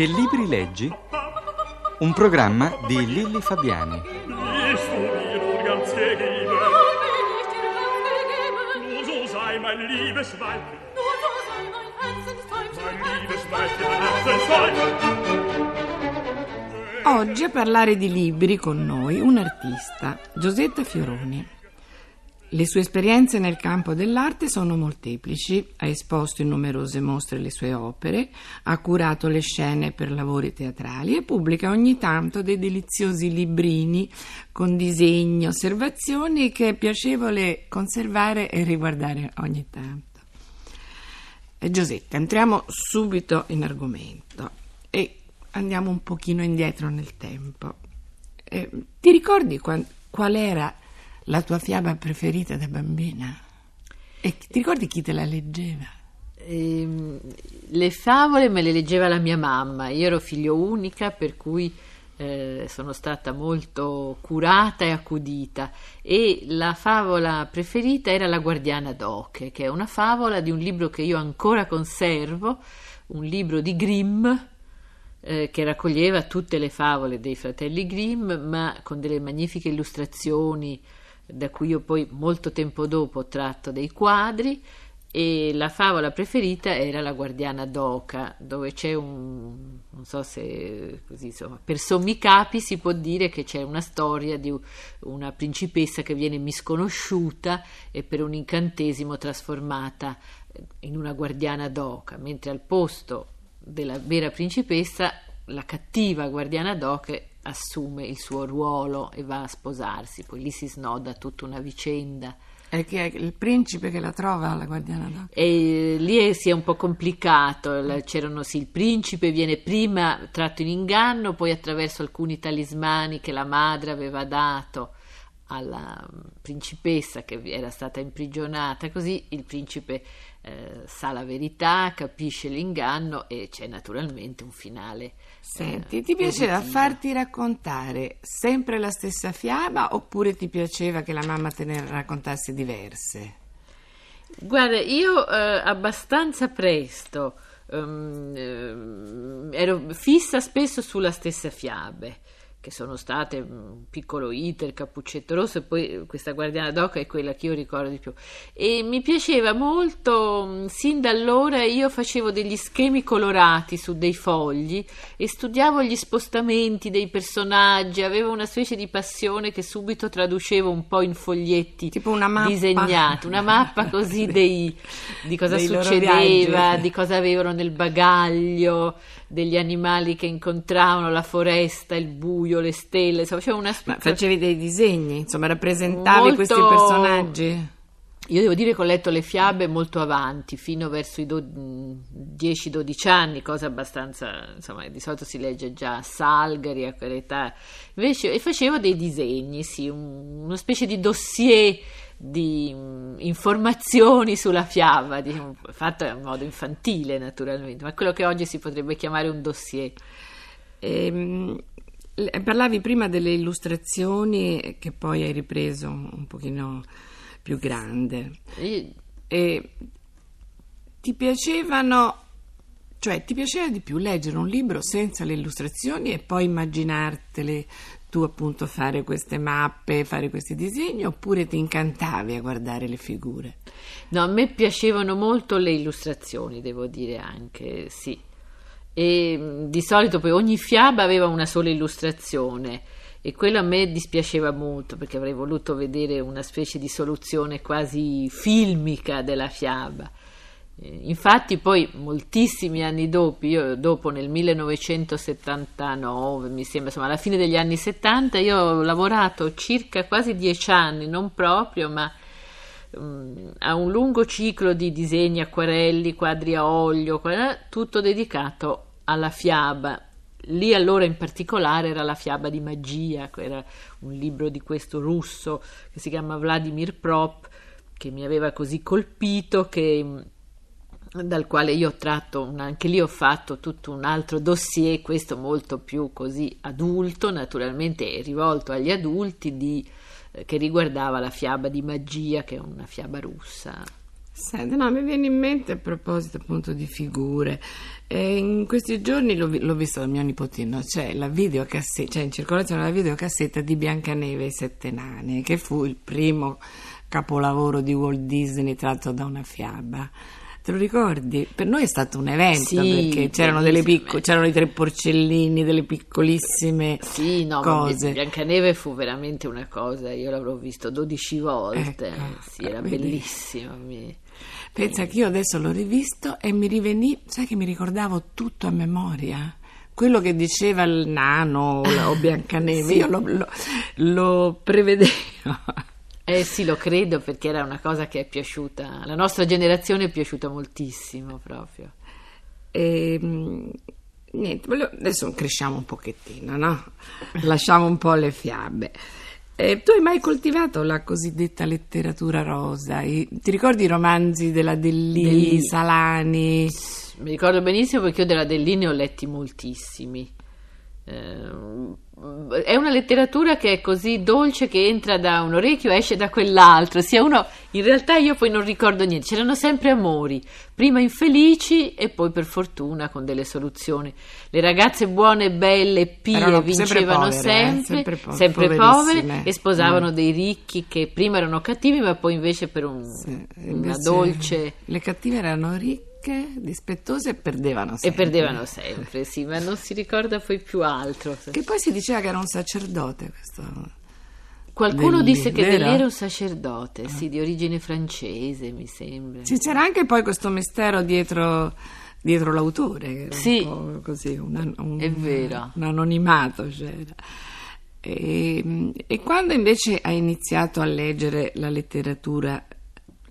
Che libri leggi? Un programma di Lilli Fabiani. Oggi a parlare di libri con noi un artista, Giosetta Fioroni. Le sue esperienze nel campo dell'arte sono molteplici, ha esposto in numerose mostre le sue opere, ha curato le scene per lavori teatrali e pubblica ogni tanto dei deliziosi librini con disegni, osservazioni che è piacevole conservare e riguardare ogni tanto. Eh, Giosetta, entriamo subito in argomento e andiamo un pochino indietro nel tempo. Eh, ti ricordi qual era la tua fiaba preferita da bambina? E ti ricordi chi te la leggeva? Ehm, le favole me le leggeva la mia mamma, io ero figlio unica per cui eh, sono stata molto curata e accudita e la favola preferita era La guardiana d'Oche, che è una favola di un libro che io ancora conservo, un libro di Grimm eh, che raccoglieva tutte le favole dei fratelli Grimm, ma con delle magnifiche illustrazioni da cui io poi molto tempo dopo ho tratto dei quadri e la favola preferita era la guardiana d'oca dove c'è un non so se così insomma per sommi capi si può dire che c'è una storia di una principessa che viene misconosciuta e per un incantesimo trasformata in una guardiana d'oca mentre al posto della vera principessa la cattiva guardiana d'oche assume il suo ruolo e va a sposarsi poi lì si snoda tutta una vicenda È che è il principe che la trova, la guardiana d'Oche. e lì è- si è un po' complicato, c'erano sì, il principe viene prima tratto in inganno, poi attraverso alcuni talismani che la madre aveva dato alla principessa che era stata imprigionata, così il principe eh, sa la verità, capisce l'inganno e c'è naturalmente un finale. Senti, eh, ti piaceva positivo. farti raccontare sempre la stessa fiaba oppure ti piaceva che la mamma te ne raccontasse diverse? Guarda, io eh, abbastanza presto ehm, ero fissa spesso sulla stessa fiabe, che sono state un piccolo iter, cappuccetto rosso e poi questa guardiana d'oca è quella che io ricordo di più. E mi piaceva molto, mm, sin da allora io facevo degli schemi colorati su dei fogli e studiavo gli spostamenti dei personaggi, avevo una specie di passione che subito traducevo un po' in foglietti Tipo una mappa. disegnati, una mappa così dei, di cosa Dei succedeva, di cosa avevano nel bagaglio, degli animali che incontravano, la foresta, il buio, le stelle, insomma, facevo una Ma facevi dei disegni, insomma, rappresentavi Molto- questi personaggi? Io devo dire che ho letto le fiabe molto avanti, fino verso i do- 10-12 anni, cosa abbastanza, insomma, di solito si legge già a Salgari, a quell'età. Invece, e facevo dei disegni, sì, un- una specie di dossier di mm, informazioni sulla fiaba, di- fatto in modo infantile naturalmente, ma quello che oggi si potrebbe chiamare un dossier. Ehm, le- parlavi prima delle illustrazioni che poi hai ripreso un pochino più grande. E ti piacevano, cioè ti piaceva di più leggere un libro senza le illustrazioni e poi immaginartele tu appunto fare queste mappe, fare questi disegni oppure ti incantavi a guardare le figure? No, a me piacevano molto le illustrazioni, devo dire anche, sì. E mh, di solito poi ogni fiaba aveva una sola illustrazione e quello a me dispiaceva molto perché avrei voluto vedere una specie di soluzione quasi filmica della fiaba. Infatti poi moltissimi anni dopo, io dopo nel 1979 mi sembra, insomma alla fine degli anni 70, io ho lavorato circa quasi dieci anni, non proprio, ma mm, a un lungo ciclo di disegni, acquarelli, quadri a olio, qua- tutto dedicato alla fiaba. Lì allora in particolare era la fiaba di magia, era un libro di questo russo che si chiama Vladimir Prop, che mi aveva così colpito che mm, dal quale io ho tratto, anche lì ho fatto tutto un altro dossier, questo molto più così adulto, naturalmente rivolto agli adulti, di, eh, che riguardava la fiaba di magia, che è una fiaba russa. Senti, no, mi viene in mente a proposito appunto di figure. Eh, in questi giorni l'ho, l'ho visto dal mio nipotino, c'è la videocassetta, c'è in circolazione la videocassetta di Biancaneve e Sette Nani, che fu il primo capolavoro di Walt Disney tratto da una fiaba. Te lo ricordi? Per noi è stato un evento Sì, perché c'erano, picco- c'erano i tre porcellini, delle piccolissime Sì, no, cose. Biancaneve fu veramente una cosa, io l'avrò visto 12 volte, Ecco, sì, era vedi. bellissimo. mi- Pensa che io adesso l'ho rivisto e mi rivenì, sai che mi ricordavo tutto a memoria. Quello che diceva il nano o, la- o Biancaneve, io lo, lo- lo prevedevo. Eh sì, lo credo perché era una cosa che è piaciuta, la nostra generazione è piaciuta moltissimo proprio. E, mm, niente, adesso cresciamo un pochettino, no? Lasciamo un po' le fiabe. Eh, tu hai mai coltivato la cosiddetta letteratura rosa? I- ti ricordi i romanzi della Dellì, Dellì. Salani? Mi ricordo benissimo perché io della Dell'I ne ho letti moltissimi. Eh, è una letteratura che è così dolce che entra da un orecchio e esce da quell'altro. Sia uno, in realtà io poi non ricordo niente, c'erano sempre amori, prima infelici e poi per fortuna con delle soluzioni. Le ragazze buone, belle, pie Erano sempre vincevano povere, eh, sempre, sempre po- sempre poverissime. povere e sposavano Mm. dei ricchi che prima erano cattivi ma poi invece per un- Sì, una invece dolce... Le cattive erano ricche, dispettose e perdevano E sempre. perdevano sempre, sì, ma non si ricorda poi più altro. Che poi si diceva che era un sacerdote questo. Qualcuno Dell'I, disse che? Dell'I era un sacerdote, sì, di origine francese, mi sembra. Sì, c'era anche poi questo mistero dietro, dietro l'autore, Sì. un così, un, un- un anonimato c'era. E, e quando invece hai iniziato a leggere la letteratura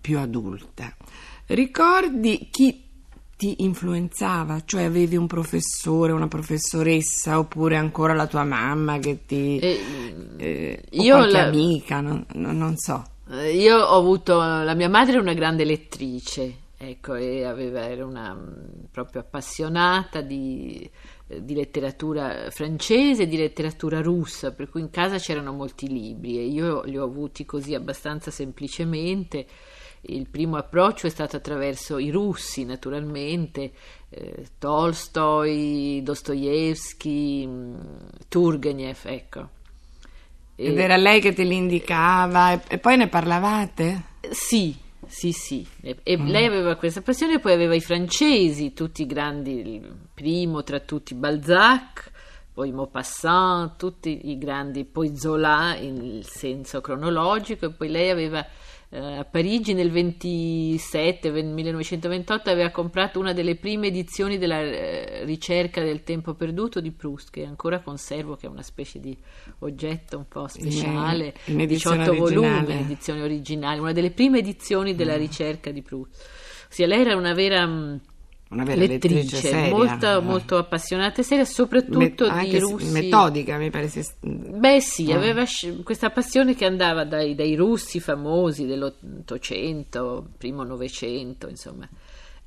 più adulta, ricordi chi ti influenzava? Cioè avevi un professore, una professoressa oppure ancora la tua mamma che ti... Eh, o io la- amica, non, non- non so. eh, io ho avuto, la mia madre era una grande lettrice, ecco, e aveva, era una mm, proprio appassionata di, eh, di letteratura francese e di letteratura russa, per cui in casa c'erano molti libri e io li ho avuti così abbastanza semplicemente. Il primo approccio è stato attraverso i russi, naturalmente, eh, Tolstoi, Dostoevsky, mm, Turgenev, ecco. Ed era lei che te li indicava e, poi ne parlavate? Sì, sì, sì. E, e lei aveva questa passione, poi aveva i francesi, tutti i grandi, il primo tra tutti Balzac, poi Maupassant, tutti i grandi, poi Zola in senso cronologico, e poi lei aveva a Parigi nel 27, ven- 1928 aveva comprato una delle prime edizioni della eh, ricerca del tempo perduto di Proust, che ancora conservo, che è una specie di oggetto un po' speciale, in edizione 18 originale. volumi, edizione originale, una delle prime edizioni della ricerca di Proust. Ossia, lei era una vera mh, Una vera lettrice, lettrice, seria. molto, Eh. molto appassionata e seria, soprattutto Me- di russi. metodica, mi pare. sia- Beh sì, Ah. aveva questa passione che andava dai, dai russi famosi dell'Ottocento, primo Novecento, insomma,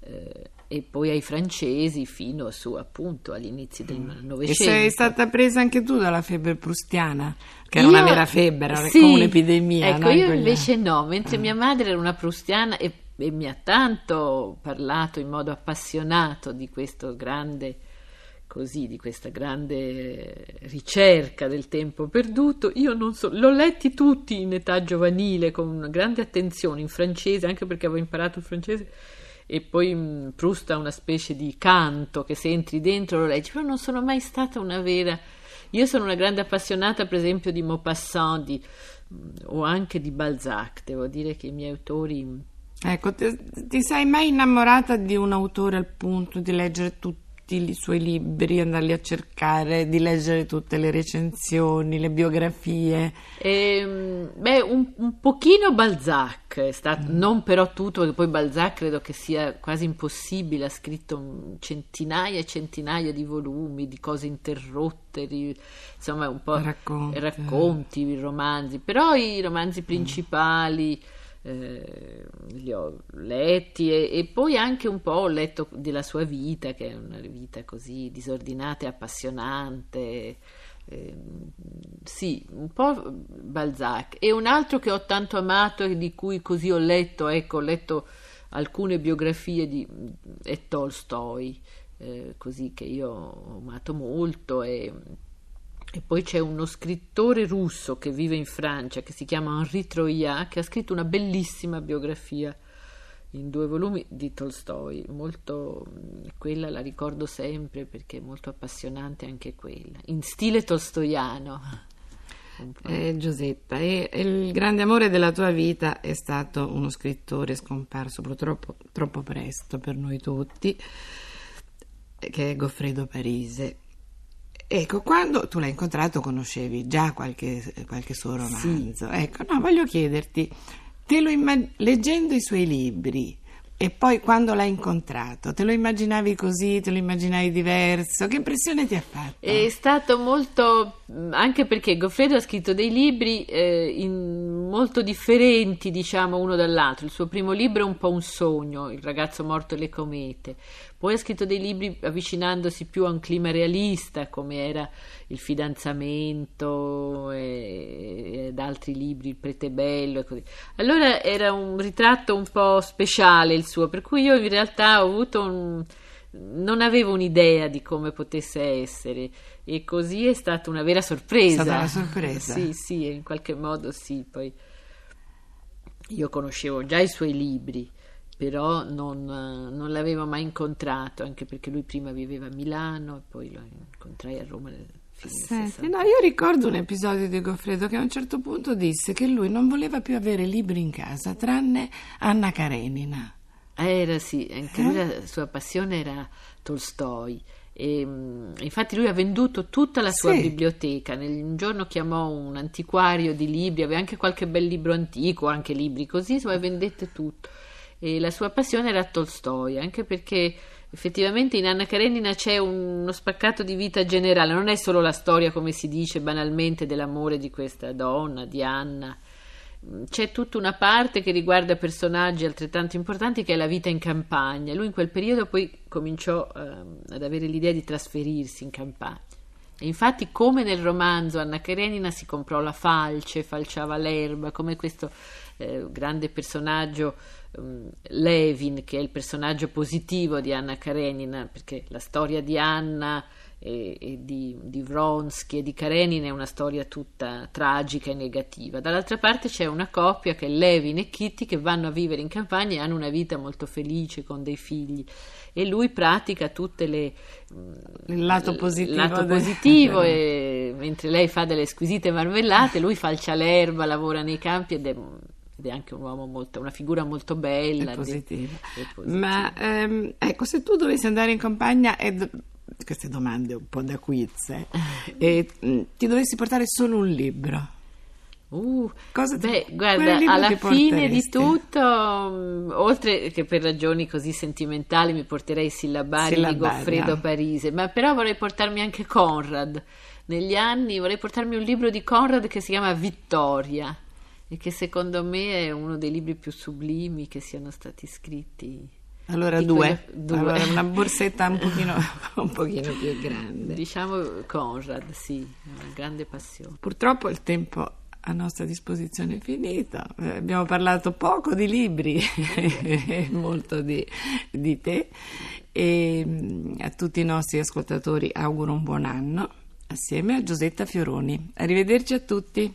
eh, e poi ai francesi fino su appunto agli inizi del Mm. E Novecento. sei stata presa anche tu dalla febbre prustiana, che era una Io- vera febbre, era sì, come un'epidemia. Ecco, no, io invece no, mentre mia madre era una prustiana e, e mi ha tanto parlato in modo appassionato di questo grande così di questa grande ricerca del tempo perduto. Io non so l'ho letti tutti in età giovanile con una grande attenzione in francese anche perché avevo imparato il francese e poi Proust ha una specie di canto che se entri dentro lo leggi però non sono mai stata una vera io sono una grande appassionata per esempio di Maupassant di, o anche di Balzac. Devo dire che i miei autori Ecco, ti, ti sei mai innamorata di un autore al punto di leggere tutti i suoi libri, andarli a cercare, di leggere tutte le recensioni, le biografie? Ehm, beh, un, un pochino Balzac, è stato, non però tutto, perché poi Balzac credo che sia quasi impossibile, ha scritto centinaia e centinaia di volumi, di cose interrotte, di- insomma un po' Racconti. racconti, romanzi, però i romanzi principali eh, li ho letti e, e poi anche un po' ho letto della sua vita, che è una vita così disordinata e appassionante. Eh, sì, un po' Balzac e un altro che ho tanto amato e di cui così ho letto, ecco, ho letto alcune biografie di e Tolstoi, eh, così che io ho amato molto e, e, poi c'è uno scrittore russo che vive in Francia che si chiama Henri Troyat che ha scritto una bellissima biografia in due volumi di Tolstoi, molto, quella la ricordo sempre perché è molto appassionante anche quella, in stile tolstoiano. Eh, Giuseppa, e, e il grande amore della tua vita è stato uno scrittore scomparso purtroppo troppo presto per noi tutti, che è Goffredo Parise. Ecco, quando tu l'hai incontrato conoscevi già qualche, qualche suo romanzo. Sì. Ecco, no, voglio chiederti, te lo immag- leggendo i suoi libri e poi quando l'hai incontrato, te lo immaginavi così, te lo immaginavi diverso? Che impressione ti ha fatto? È stato molto, anche perché Goffredo ha scritto dei libri eh, molto differenti, diciamo, uno dall'altro. Il suo primo libro è un po' un sogno, Il ragazzo morto e le comete. Poi ha scritto dei libri avvicinandosi più a un clima realista, come era Il fidanzamento e, ed altri libri, Il prete bello e così. Allora era un ritratto un po' speciale il suo, per cui io in realtà ho avuto un non avevo un'idea di come potesse essere e così è stata una vera sorpresa. È stata una sorpresa. Sì, sì, in qualche modo sì. Poi io conoscevo già i suoi libri però non, non, l'avevo mai incontrato, anche perché lui prima viveva a Milano e poi lo incontrai a Roma nel Senti, no, io ricordo un episodio di Goffredo che a un certo punto disse che lui non voleva più avere libri in casa tranne Anna Karenina. Era sì, anche eh? lui la sua passione era Tolstoi. E, infatti lui ha venduto tutta la sua sì. biblioteca. un giorno chiamò un antiquario di libri, aveva anche qualche bel libro antico, anche libri così, insomma vendette tutto e la sua passione era Tolstoi, anche perché effettivamente in Anna Karenina c'è uno spaccato di vita generale, non è solo la storia, come si dice banalmente, dell'amore di questa donna, di Anna. C'è tutta una parte che riguarda personaggi altrettanto importanti che è la vita in campagna. Lui in quel periodo poi cominciò eh, ad avere l'idea di trasferirsi in campagna. Infatti, come nel romanzo Anna Karenina si comprò la falce, falciava l'erba, come questo eh, grande personaggio um, Levin, che è il personaggio positivo di Anna Karenina, perché la storia di Anna e, e di, di, Vronsky e di Karenina è una storia tutta tragica e negativa. Dall'altra parte c'è una coppia che è Levin e Kitty che vanno a vivere in campagna e hanno una vita molto felice con dei figli e lui pratica tutte le il lato positivo, lato positivo e, mentre lei fa delle squisite marmellate lui falcia l'erba lavora nei campi ed è ed è anche un uomo molto, una figura molto bella. È positiva. È positiva. Ma ehm, ecco, se tu dovessi andare in campagna e do- queste domande un po' da quiz, eh, e mh, ti dovessi portare solo un libro. Uh, Cosa ti, beh, guarda, alla fine di tutto, um, oltre che per ragioni così sentimentali, mi porterei sillabari, sillabari di Goffredo. Parise, ma però vorrei portarmi anche Conrad. Negli anni vorrei portarmi un libro di Conrad che si chiama Vittoria e che secondo me è uno dei libri più sublimi che siano stati scritti. Allora due. due. Allora una borsetta un pochino, un pochino, più grande. Diciamo Conrad, sì, una grande passione. Purtroppo il tempo a nostra disposizione è finito. Eh, abbiamo parlato poco di libri e molto di, di te. E mm, a tutti i nostri ascoltatori auguro un buon anno assieme a Giusetta Fioroni. Arrivederci a tutti.